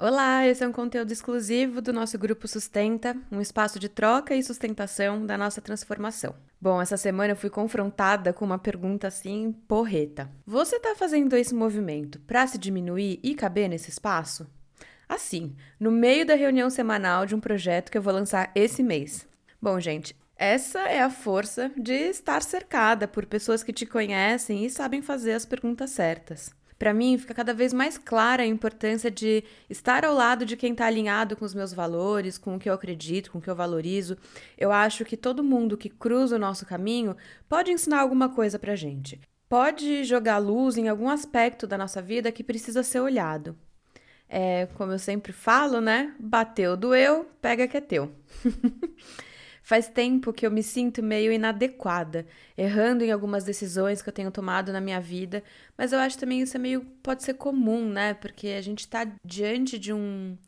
Olá, esse é um conteúdo exclusivo do nosso grupo Sustenta, um espaço de troca e sustentação da nossa transformação. Bom, essa semana eu fui confrontada com uma pergunta assim, porreta. Você está fazendo esse movimento para se diminuir e caber nesse espaço? Assim, no meio da reunião semanal de um projeto que eu vou lançar esse mês. Bom, gente, essa é a força de estar cercada por pessoas que te conhecem e sabem fazer as perguntas certas para mim fica cada vez mais clara a importância de estar ao lado de quem está alinhado com os meus valores, com o que eu acredito, com o que eu valorizo. Eu acho que todo mundo que cruza o nosso caminho pode ensinar alguma coisa para gente. Pode jogar luz em algum aspecto da nossa vida que precisa ser olhado. É, como eu sempre falo, né? Bateu, doeu, pega que é teu. Faz tempo que eu me sinto meio inadequada, errando em algumas decisões que eu tenho tomado na minha vida, mas eu acho também isso é meio pode ser comum, né? Porque a gente está diante de um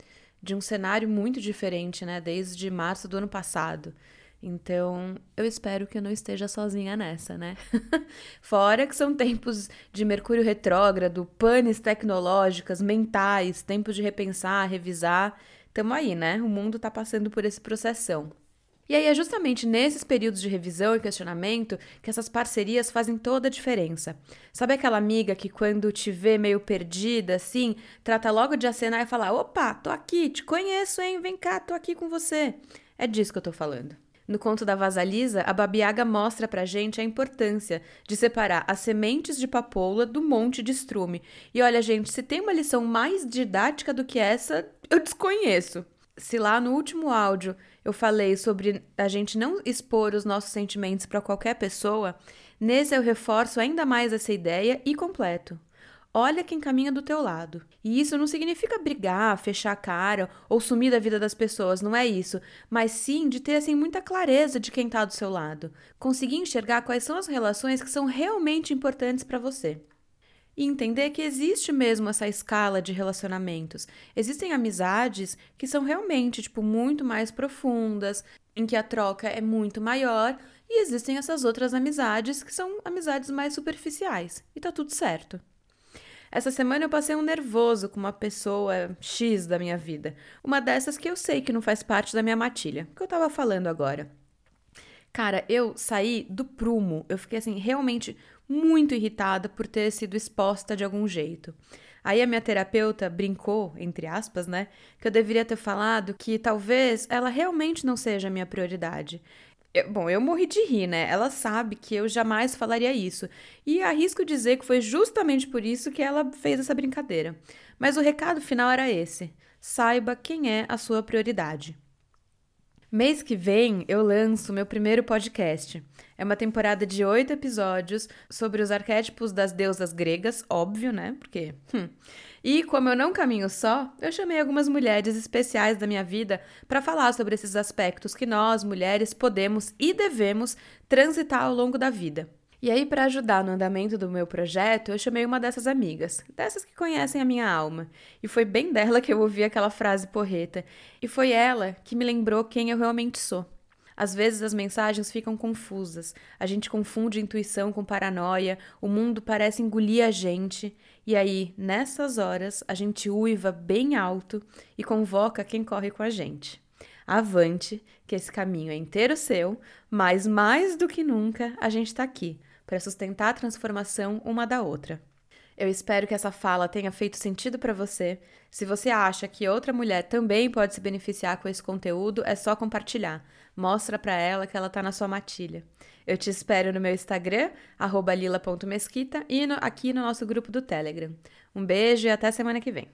de um cenário muito diferente, né, desde março do ano passado. Então, eu espero que eu não esteja sozinha nessa, né? Fora que são tempos de Mercúrio retrógrado, panes tecnológicas, mentais, tempos de repensar, revisar. Tamo aí, né? O mundo tá passando por esse processão. E aí é justamente nesses períodos de revisão e questionamento que essas parcerias fazem toda a diferença. Sabe aquela amiga que quando te vê meio perdida, assim, trata logo de acenar e falar: opa, tô aqui, te conheço, hein? Vem cá, tô aqui com você. É disso que eu tô falando. No conto da Vasalisa, a Babiaga mostra pra gente a importância de separar as sementes de papoula do monte de estrume. E olha, gente, se tem uma lição mais didática do que essa, eu desconheço se lá no último áudio eu falei sobre a gente não expor os nossos sentimentos para qualquer pessoa, nesse eu reforço ainda mais essa ideia e completo. Olha quem caminha do teu lado. E isso não significa brigar, fechar a cara ou sumir da vida das pessoas, não é isso. Mas sim de ter assim muita clareza de quem está do seu lado. Conseguir enxergar quais são as relações que são realmente importantes para você e entender que existe mesmo essa escala de relacionamentos. Existem amizades que são realmente tipo muito mais profundas, em que a troca é muito maior, e existem essas outras amizades que são amizades mais superficiais. E tá tudo certo. Essa semana eu passei um nervoso com uma pessoa X da minha vida. Uma dessas que eu sei que não faz parte da minha matilha, que eu tava falando agora. Cara, eu saí do prumo. Eu fiquei assim, realmente muito irritada por ter sido exposta de algum jeito. Aí a minha terapeuta brincou, entre aspas, né, que eu deveria ter falado que talvez ela realmente não seja a minha prioridade. Eu, bom, eu morri de rir, né? Ela sabe que eu jamais falaria isso. E arrisco dizer que foi justamente por isso que ela fez essa brincadeira. Mas o recado final era esse: saiba quem é a sua prioridade. Mês que vem eu lanço meu primeiro podcast. É uma temporada de oito episódios sobre os arquétipos das deusas gregas, óbvio, né? Porque. Hum. E como eu não caminho só, eu chamei algumas mulheres especiais da minha vida para falar sobre esses aspectos que nós, mulheres, podemos e devemos transitar ao longo da vida. E aí, para ajudar no andamento do meu projeto, eu chamei uma dessas amigas, dessas que conhecem a minha alma. E foi bem dela que eu ouvi aquela frase porreta. E foi ela que me lembrou quem eu realmente sou. Às vezes as mensagens ficam confusas, a gente confunde intuição com paranoia, o mundo parece engolir a gente, e aí, nessas horas, a gente uiva bem alto e convoca quem corre com a gente. Avante, que esse caminho é inteiro seu, mas mais do que nunca a gente está aqui para sustentar a transformação uma da outra. Eu espero que essa fala tenha feito sentido para você. Se você acha que outra mulher também pode se beneficiar com esse conteúdo, é só compartilhar. Mostra para ela que ela está na sua matilha. Eu te espero no meu Instagram, lila.mesquita, e no, aqui no nosso grupo do Telegram. Um beijo e até semana que vem.